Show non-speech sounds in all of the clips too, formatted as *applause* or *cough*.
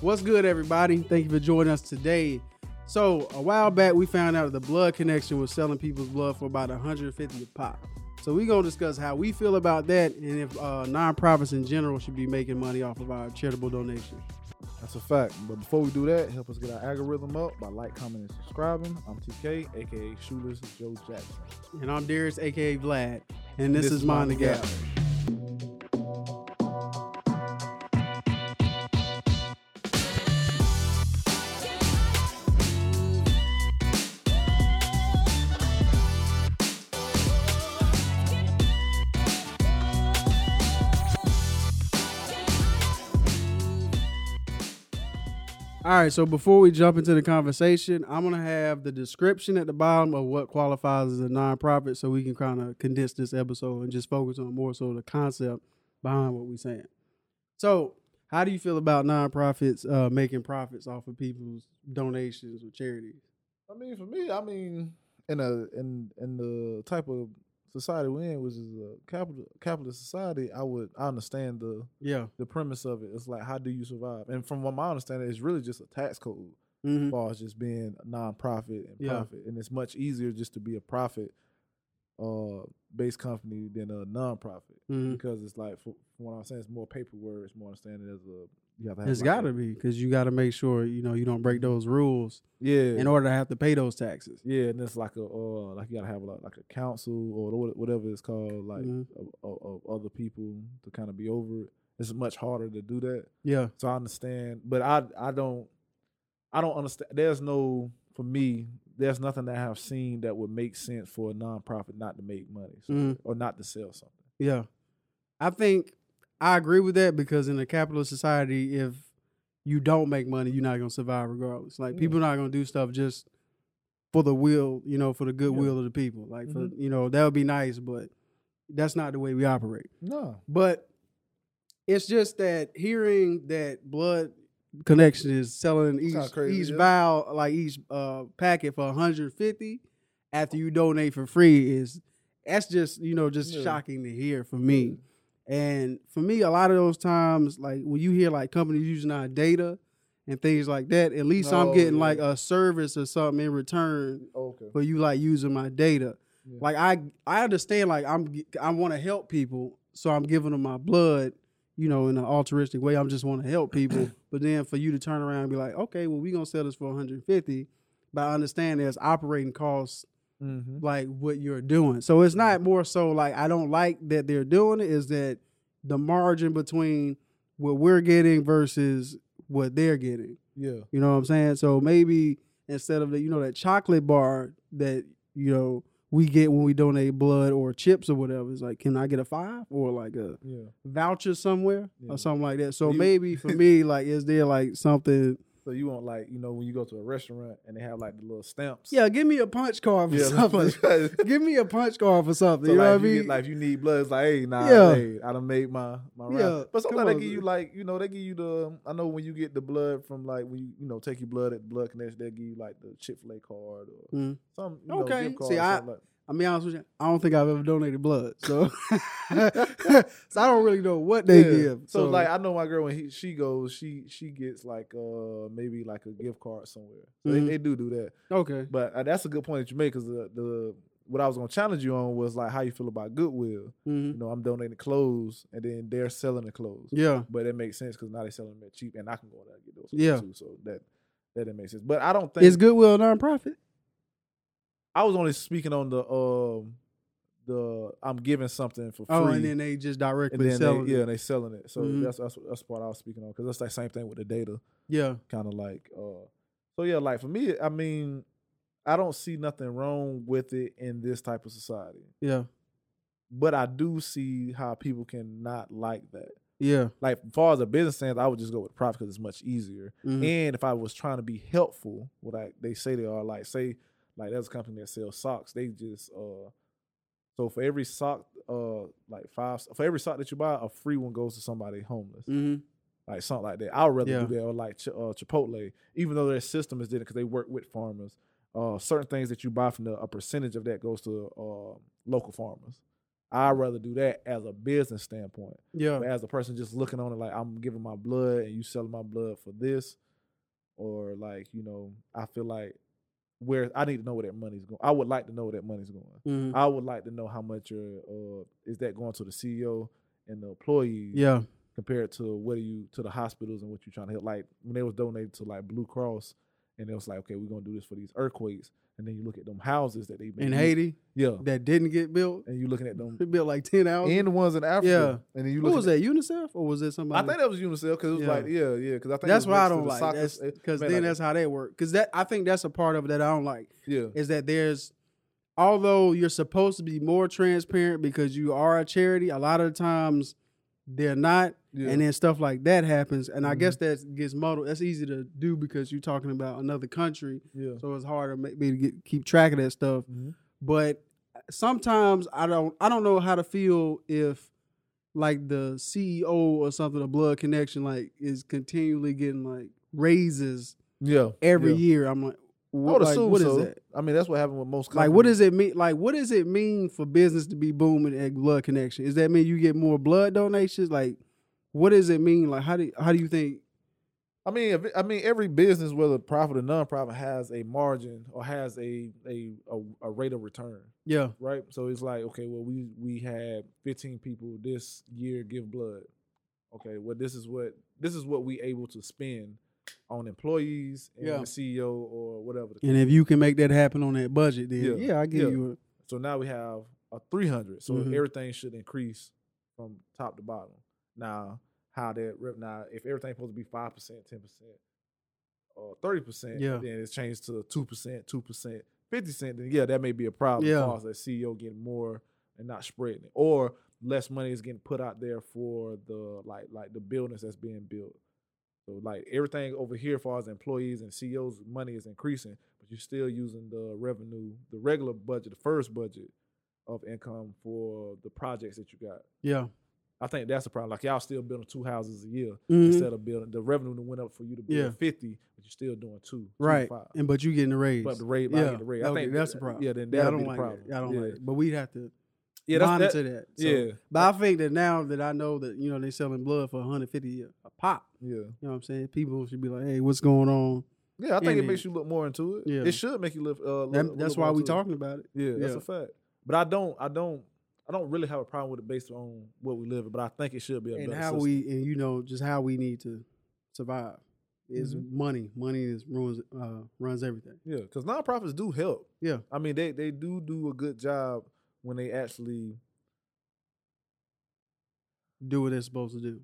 What's good, everybody? Thank you for joining us today. So, a while back, we found out the Blood Connection was selling people's blood for about 150 a pop. So, we're going to discuss how we feel about that and if uh, nonprofits in general should be making money off of our charitable donations. That's a fact. But before we do that, help us get our algorithm up by like, commenting, and subscribing. I'm TK, aka Shoeless Joe Jackson. And I'm Darius, aka Vlad. And this, is Mind the Gap. All right, so before we jump into the conversation, I'm gonna have the description at the bottom of what qualifies as a nonprofit, so we can kind of condense this episode and just focus on more so the concept behind what we're saying. So, how do you feel about nonprofits uh, making profits off of people's donations or charities? I mean, for me, I mean, in a in in the type of society we're in, which is a capital capitalist society, I would I understand the Yeah, the premise of it. It's like how do you survive? And from what my understanding, it's really just a tax code mm-hmm. as far as just being a non-profit and Yeah. profit. And it's much easier just to be a profit uh based company than a non-profit Mhm. because it's like for, from what I'm saying, it's more paperwork. It's more understanding as a you have to it's like got to be because you got to make sure you know you don't break those rules yeah in order to have to pay those taxes. Yeah, and it's like a uh, like you gotta have like, like a council or whatever it's called, like Mhm. of, of, other people to kind of be over it. It's much harder to do that. Yeah, So I understand, but I I don't I don't understand. There's no for me. There's nothing that I've seen that would make sense for a nonprofit not to make money so- Mhm. or not to sell something. Yeah. I think I agree with that because in a capitalist society, if you don't make money, you're not gonna survive regardless. Like Yeah. people are not gonna do stuff just for the will, you know, for the goodwill Yeah. of the people. Like for Mhm. you know, that would be nice, but that's not the way we operate. No, But it's just that hearing that blood connection is selling each crazy, each yeah. vial like each uh packet for 150 after you donate for free is that's just you know just shocking to hear for me. And for me, a lot of those times, like when you hear like companies using our data and things like that, at least I'm oh, getting yeah. like a service or something in return okay, for you like using my data. Yeah. Like I I understand like I'm I want to help people, so I'm giving them my blood, you know, in an altruistic way. I'm just want to help *clears throat* people. but then for you to turn around and be like, okay, well we're gonna sell this for 150, but I understand there's operating costs mm-hmm. like what you're doing. So it's not more so like I don't like that they're doing it. Is that the margin between what we're getting versus what they're getting? yeah, You know what I'm saying? So maybe instead of the, you know, that chocolate bar that, you know, we get when we donate blood or chips or whatever, it's like, can I get a five or like a yeah. voucher somewhere Yeah. or something like that? So You- maybe for *laughs* me, like, is there like something? So you want like you know when you go to a restaurant and they have like the little stamps. Yeah, give me a punch card for yeah. *laughs* something. *laughs* give me a punch card for something. So you know what I mean? get, like if you need blood, it's like, hey, nah, Yeah. hey, I done made my my round. Yeah, But sometimes they give you like, you know, they give you the. I know when you get the blood from like when you you know take your blood at the blood connection, they give you like the Chick Fil A card or Mm. some. You know, Okay. See, I- like- I mean, honest with you, I don't think I've ever donated blood, so *laughs* *laughs* so I don't really know what they Yeah. give. So, like I know my girl when he, she goes, she she gets like uh maybe like a gift card somewhere. So Mhm. they, they do do that. okay, But uh, that's a good point that you make because the, the what I was gonna challenge you on was like how you feel about Goodwill. hmm You know, I'm donating clothes and then they're selling the clothes. yeah, But it makes sense because now they're selling them at cheap, and I can go there and get those Yeah. too. So that that didn't make sense. But I don't think is Goodwill a nonprofit? I was only speaking on the um the I'm giving something for free. Oh, and then they just and directly then selling they, it. yeah, they selling it. So Mhm. that's that's that's what I was speaking on because that's that same thing with the data, Yeah. kind of like. uh So yeah, like for me, I mean, I don't see nothing wrong with it in this type of society, Yeah. but I do see how people can not like that. Yeah. Like, as far as a business sense, I would just go with profit because it's much easier. Mhm. And if I was trying to be helpful, what I they say they are, like say, like there's a company that sells socks. They just uh, so for every sock, uh, like five for every sock that you buy, a free one goes to somebody homeless, Mhm. like something like that. I'd rather Yeah. do that or like Ch- uh, Chipotle, even though their system is different because they work with farmers. Uh, certain things that you buy from the a percentage of that goes to uh local farmers. I'd rather do that as a business standpoint. Yeah. But as a person just looking on it like I'm giving my blood and you selling my blood for this, or like, you know, I feel like where I need to know where that money's going. I would like to know where that money's going. Mhm. I would like to know how much your uh is that going to the CEO and the employees Yeah. compared to what are you to the hospitals and what you're trying to help. Like when they was donated to like Blue Cross and it was like, okay, we're gonna do this for these earthquakes. And then you look at them houses that they've been In Haiti Yeah. that didn't get built. And you looking at them They built like ten houses. and the ones in Africa. Yeah. And then you Who look was that? UNICEF or was it somebody? I think that was UNICEF because it was Yeah. like, yeah, yeah. Because I think that's was why I don't like. soccer because then like- that's how they work. Because that I think that's a part of it that I don't like. yeah, is that there's although you're supposed to be more transparent because you are a charity, a lot of the times they're not. Yeah. And then stuff like that happens. And I Mhm. guess that gets muddled. That's easy to do because you're talking about another country. yeah. So it's harder to maybe to get, keep track of that stuff. Mhm. But sometimes I don't I don't know how to feel if like the CEO or something, of Blood Connection, like is continually getting like raises yeah, every yeah. year. I'm like, I what, like, what is so. that? I mean, that's what happened with most. Like, what does it mean? Like, what does it mean for business to be booming at Blood Connection? Does that mean you get more blood donations? Like, what does it mean? Like, how do how do you think? I mean, if, I mean, every business, whether profit or non-profit, has a margin or has a a a, a rate of return, Yeah, right? So it's like, okay, well, we we had 15 people this year give blood. Okay, well, this is what this is what we able to spend on employees and Yeah. the CEO or whatever. the and if you can make that happen on that budget, then yeah, Yeah, I give yeah. you. So now we have a 300. So Mhm. everything should increase from top to bottom. Now, how that rep now, if everything's supposed to be 5%, 10%, or 30%, Yeah. then it's changed to 2%, 2%, 50 cent, then yeah, that may be a problem Yeah. far the CEO getting more and not spreading it. Or less money is getting put out there for the like like the buildings that's being built. So like everything over here, as far as employees and CEOs, money is increasing, but you're still using the revenue, the regular budget, the first budget of income for the projects that you got. Yeah, I think that's the problem. Like y'all still building two houses a year Mhm. instead of building the revenue that went up for you to build Yeah. fifty, but you're still doing two, two right. five. And but you getting the raise. But the rate, yeah, yeah, the rate. I okay, think that's that- the problem. Yeah, then Yeah, I that'll don't be the like problem. that. I don't yeah. like it. But we'd have to Yeah, that's monitor that. that. So- yeah, But I think that now that I know that you know they're selling blood for 150 a pop, yeah, you know what I'm saying? People should be like, "Hey, what's going on?" yeah. I think And it makes you look more into it. Yeah. it should make you look. Uh, look- That, look that's more why we into it. talking about it. Yeah, that's a fact. But I don't, I don't, I don't really have a problem with it based on what we live in. But I think it should be a and how system. we and you know just how we need to survive is Mhm. money. Money is ruins uh, runs everything. Yeah, because nonprofits do help. Yeah. I mean they they do do a good job when they actually Do what they're supposed to do.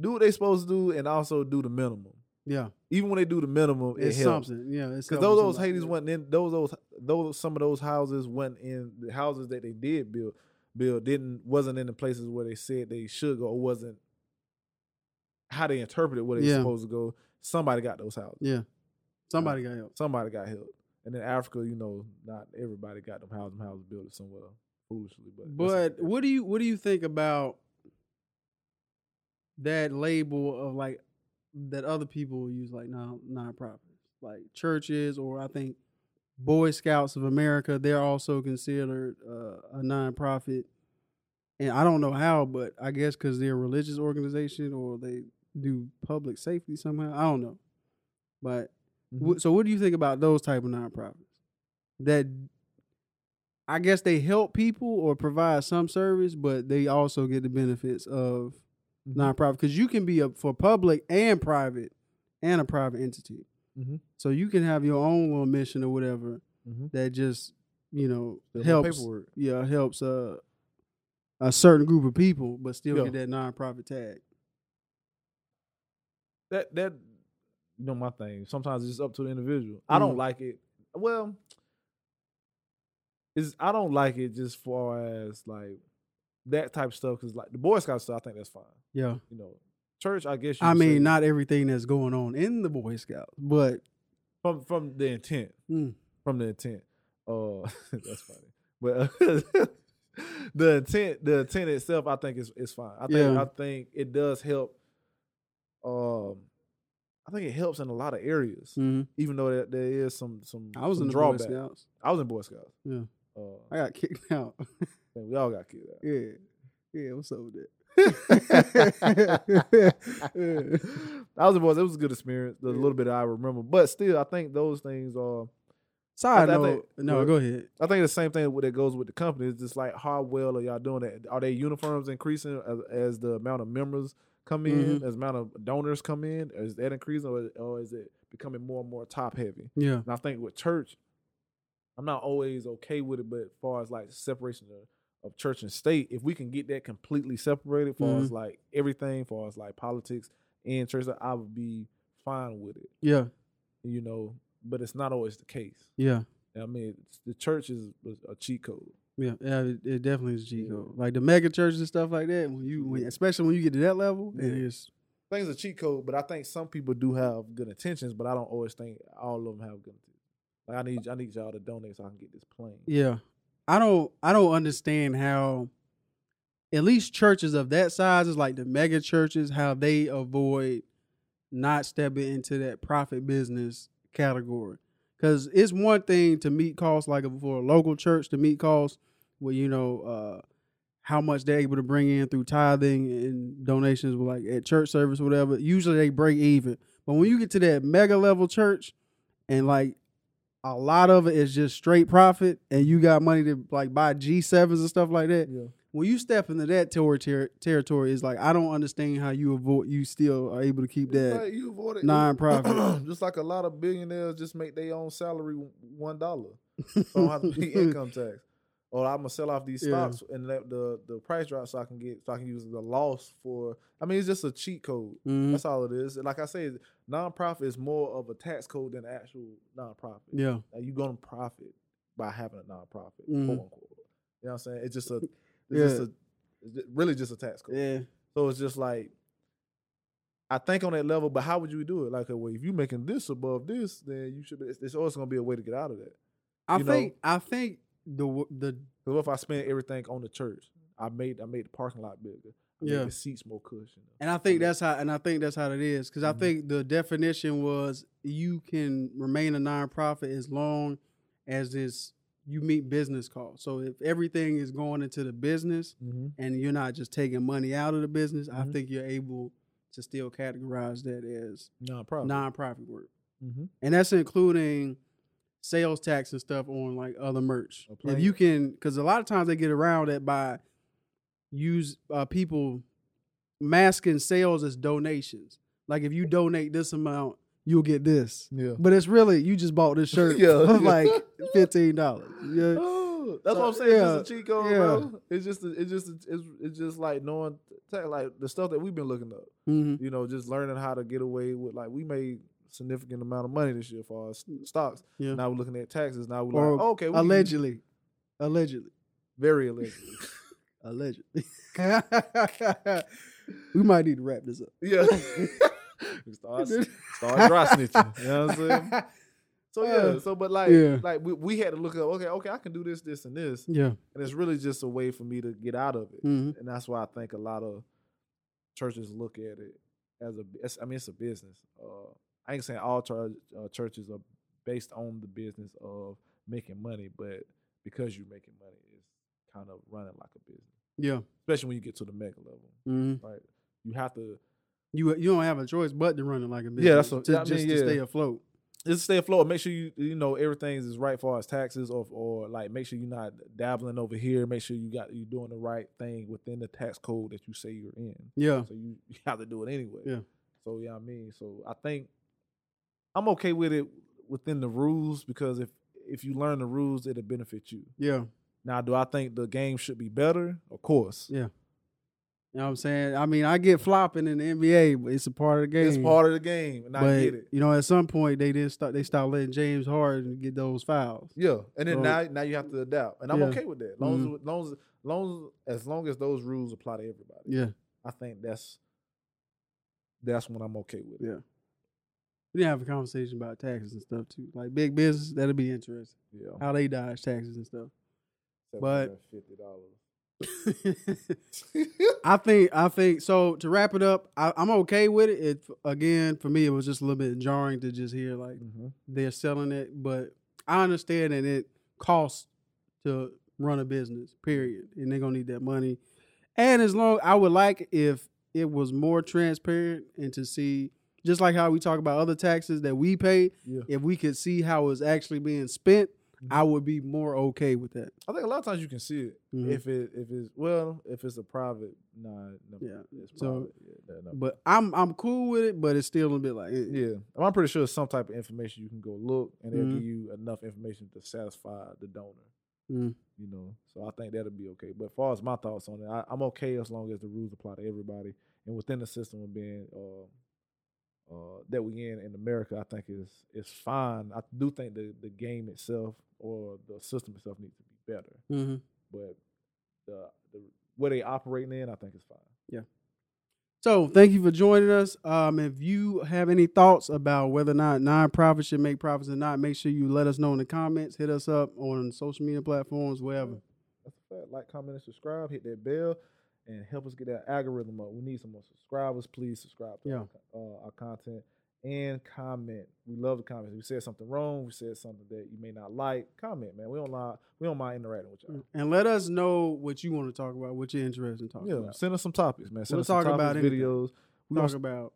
do what they're supposed to do and also do the minimum. Yeah, Even when they do the minimum, it it's helps. something. Yeah, Because those those yeah. wasn't in those those those some of those houses went in the houses that they did build build didn't wasn't in the places where they said they should go or wasn't how they interpreted where they Yeah. supposed to go. Somebody got those houses. Yeah, somebody got help. Somebody got help. And in Africa, you know, not everybody got them houses. Houses built somewhere foolishly, but But what do you what do you think about that label of like that other people use like non nonprofits, like churches, or I think Boy Scouts of America, they're also considered uh, a nonprofit. And I don't know how, but I guess because they're a religious organization or they do public safety somehow. I don't know. But Mhm. Wh- So what do you think about those type of nonprofits? That I guess they help people or provide some service, but they also get the benefits of Mhm. nonprofit because you can be a for public and private and a private entity. Mhm. So you can have your own little mission or whatever Mhm. that just you know Still helps. Yeah, helps uh, a certain group of people, but still Yeah. get that nonprofit tag. that that you know my thing. Sometimes it's up to the individual. I don't Mhm. like it. Well, is I don't like it just far as like that type of stuff because like the Boy Scout stuff, I think that's fine. Yeah, You know, church, I guess. You I mean say not everything that's going on in the Boy Scouts, but from from the intent, mm, from the intent. Uh, *laughs* that's funny, but uh, *laughs* the intent, the intent itself, I think is is fine. I think Yeah. I think it does help. Um, I think it helps in a lot of areas. mhm. even though there, there is some some I was some in the drawback. Boy Scouts. I was in Boy Scouts. Yeah. Uh, I got kicked *laughs* out. we all got kicked out. yeah, yeah. What's up with that? *laughs* I was it was it was a good experience. The little bit I remember, but still, I think those things are. Side I note. think- no, yeah. go ahead. I think the same thing that goes with the company. It's just like how well are y'all doing that? Are they uniforms increasing as, as the amount of members come in, Mhm. as the amount of donors come in? Is that increasing, or, or is it becoming more and more top heavy? Yeah, And I think with church, I'm not always okay with it, but as far as like separation of, of church and state, if we can get that completely separated, for Mm-hmm. as like everything, far as like politics and church, I would be fine with it, yeah, you know. But it's not always the case. yeah. I mean, the church is a cheat code. Yeah, yeah, it, it definitely is a cheat Yeah. code. Like the mega churches and stuff like that. When you, when, especially when you get to that level, it Yeah. is. Things a cheat code, but I think some people do have good intentions, but I don't always think all of them have good intentions. Like I need I need y'all to donate so I can get this plane. Yeah, I don't, I don't understand how, at least churches of that size is like the mega churches, how they avoid not stepping into that profit business category. Because it's one thing to meet costs, like for a local church to meet costs, where you know uh, how much they're able to bring in through tithing and donations, like at church service, whatever. Usually they break even, but when you get to that mega level church, and like a lot of it is just straight profit, and you got money to like buy G sevens and stuff like that. Yeah. When you step into that ter- ter- territory, it's like I don't understand how you avoid, you still are able to keep that. Like, you avoid it. non-profit. *clears throat* just like a lot of billionaires just make their own salary one dollar. So I don't have to pay *laughs* income tax. Or I'm gonna sell off these Yeah. stocks and let the the price drop so I can get so I can use the loss for. I mean, it's just a cheat code. Mhm. That's all it is. And Like I say, nonprofit is more of a tax code than actual nonprofit. Yeah, Like you gonna profit by having a nonprofit, Mhm. quote unquote. You know what I'm saying? It's just a, it's Yeah. just a, it's really just a tax code. yeah, So it's just like, I think on that level, but how would you do it? Like, well, if you're making this above this, then you should. Be, it's always gonna be a way to get out of that. I You know- think I think the the Because what if I spend everything on the church? I made I made the parking lot bigger. I Yeah. made the seats more cushion. and I think that's how and I think that's how it is because I Mhm. think the definition was you can remain a nonprofit as long as it's you meet business costs. So if everything is going into the business Mm-hmm. and you're not just taking money out of the business, I Mhm. think you're able to still categorize that as Nonprofit. nonprofit work. mm-hmm. and that's including sales tax and stuff on like other merch. If you can, because a lot of times they get around that by use uh, people masking sales as donations. Like if you donate this amount, you'll get this. Yeah. But it's really you just bought this *laughs* shirt Yeah. for like *laughs* fifteen dollars. Yeah, Oh, that's So, what I'm saying. yeah, it's just a cheat code, yeah. bro. It's just, a, it's just, a, it's, it's just like knowing, like the stuff that we've been looking up. hmm You know, just learning how to get away with. Like we made significant amount of money this year for our stocks. yeah. Now we're looking at taxes. Now we're Or like, oh, okay, we can- allegedly, allegedly, very *laughs* allegedly. allegedly. *laughs* we might need to wrap this up. yeah. *laughs* Start, start dry snitching. You know what I'm saying? So yeah, Uh, so but like, yeah. like we, we had to look up. Okay, okay, I can do this, this, and this, yeah. and it's really just a way for me to get out of it. hmm and that's why I think a lot of churches look at it as a. I mean, it's a business. Uh, I ain't saying all church, uh, churches are based on the business of making money, but because you're making money, it's kind of running like a business. Yeah. Especially when you get to the mega level, hmm right? You have to You you don't have a choice but to run it like a business. Yeah, that's what- to, I mean, just to stay afloat. just stay afloat. Make sure you you know everything is right as far as taxes, or or like make sure you're not dabbling over here. Make sure you got you doing the right thing within the tax code that you say you're in. Yeah. So you, *laughs* you have to do it anyway. Yeah. So yeah, I mean, so I think I'm okay with it within the rules because if if you learn the rules, it'll benefit you. Yeah. Now, do I think the game should be better? Of course. Yeah. You know what I'm saying? I mean, I get flopping in the NBA, but it's a part of the game. It's part of the game, and but I get it. you know, at some point they did start. They stopped letting James Harden get those fouls. Yeah, and then So- now now you have to adapt, and I'm Yeah. okay with that. Long as, mm-hmm. long as long as as long as those rules apply to everybody, Yeah. I think that's that's when I'm okay with. it. Yeah. We didn't have a conversation about taxes and stuff too. Like big business, that'll be interesting. Yeah, How they dodge taxes and stuff. but- fifty dollars. *laughs* I think I think so. To wrap it up, I, I'm okay with it. It again for me, it was just a little bit jarring to just hear like mm-hmm. they're selling it, but I understand that it costs to run a business. Period. And they're gonna need that money. And as long I would like if it was more transparent and to see just like how we talk about other taxes that we pay, Yeah. if we could see how it's actually being spent, Mhm. I would be more okay with that. I think a lot of times you can see it Mhm. if it if it's well if it's a private nah no, Yeah. it's So- private. yeah, no. But I'm I'm cool with it, but it's still a bit like eh. yeah I'm pretty sure it's some type of information you can go look and they'll Mhm. give you enough information to satisfy the donor Mm. you know so I think that'll be okay but as far as my thoughts on it I, I'm okay as long as the rules apply to everybody and within the system of being uh, uh, that we in in America I think is is fine I do think the the game itself or the system itself needs to be better hmm but the the where they operating in, I think is fine. Yeah. So thank you for joining us. Um, if you have any thoughts about whether or not nonprofits should make profits or not, make sure you let us know in the comments. Hit us up on social media platforms, wherever. That's a fact. Like, comment, and subscribe. Hit that bell and help us get that algorithm up. We need some more subscribers. Please subscribe to Yeah. our, uh, our content and comment. We love the comments. We said something wrong. We said something that you may not like. Comment, man. We don't lie. We don't mind interacting with y'all. And let us know what you want to talk about, what you're interested in talking Yeah, about. send us some topics, man. Send We'll us some talk about topics, anything. videos. We Talk about.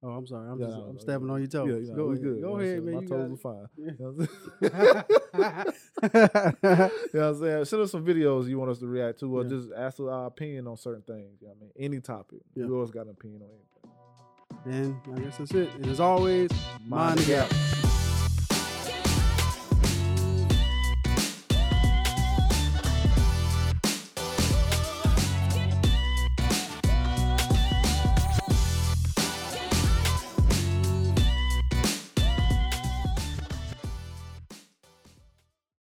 Oh, I'm sorry. I'm Yeah, just no, I'm no, stepping you- on your toes. Yeah, you Go ahead. good. Go ahead, man. saying? You My toes are fine. Yeah. You know what *laughs* I'm saying? *laughs* you know what I'm saying? Send us some videos you want us to react to, or Yeah. just ask our opinion on certain things. You know what I mean? Any topic. Yeah. We always got an opinion on anything. and I guess that's it. And as always, mind the gap.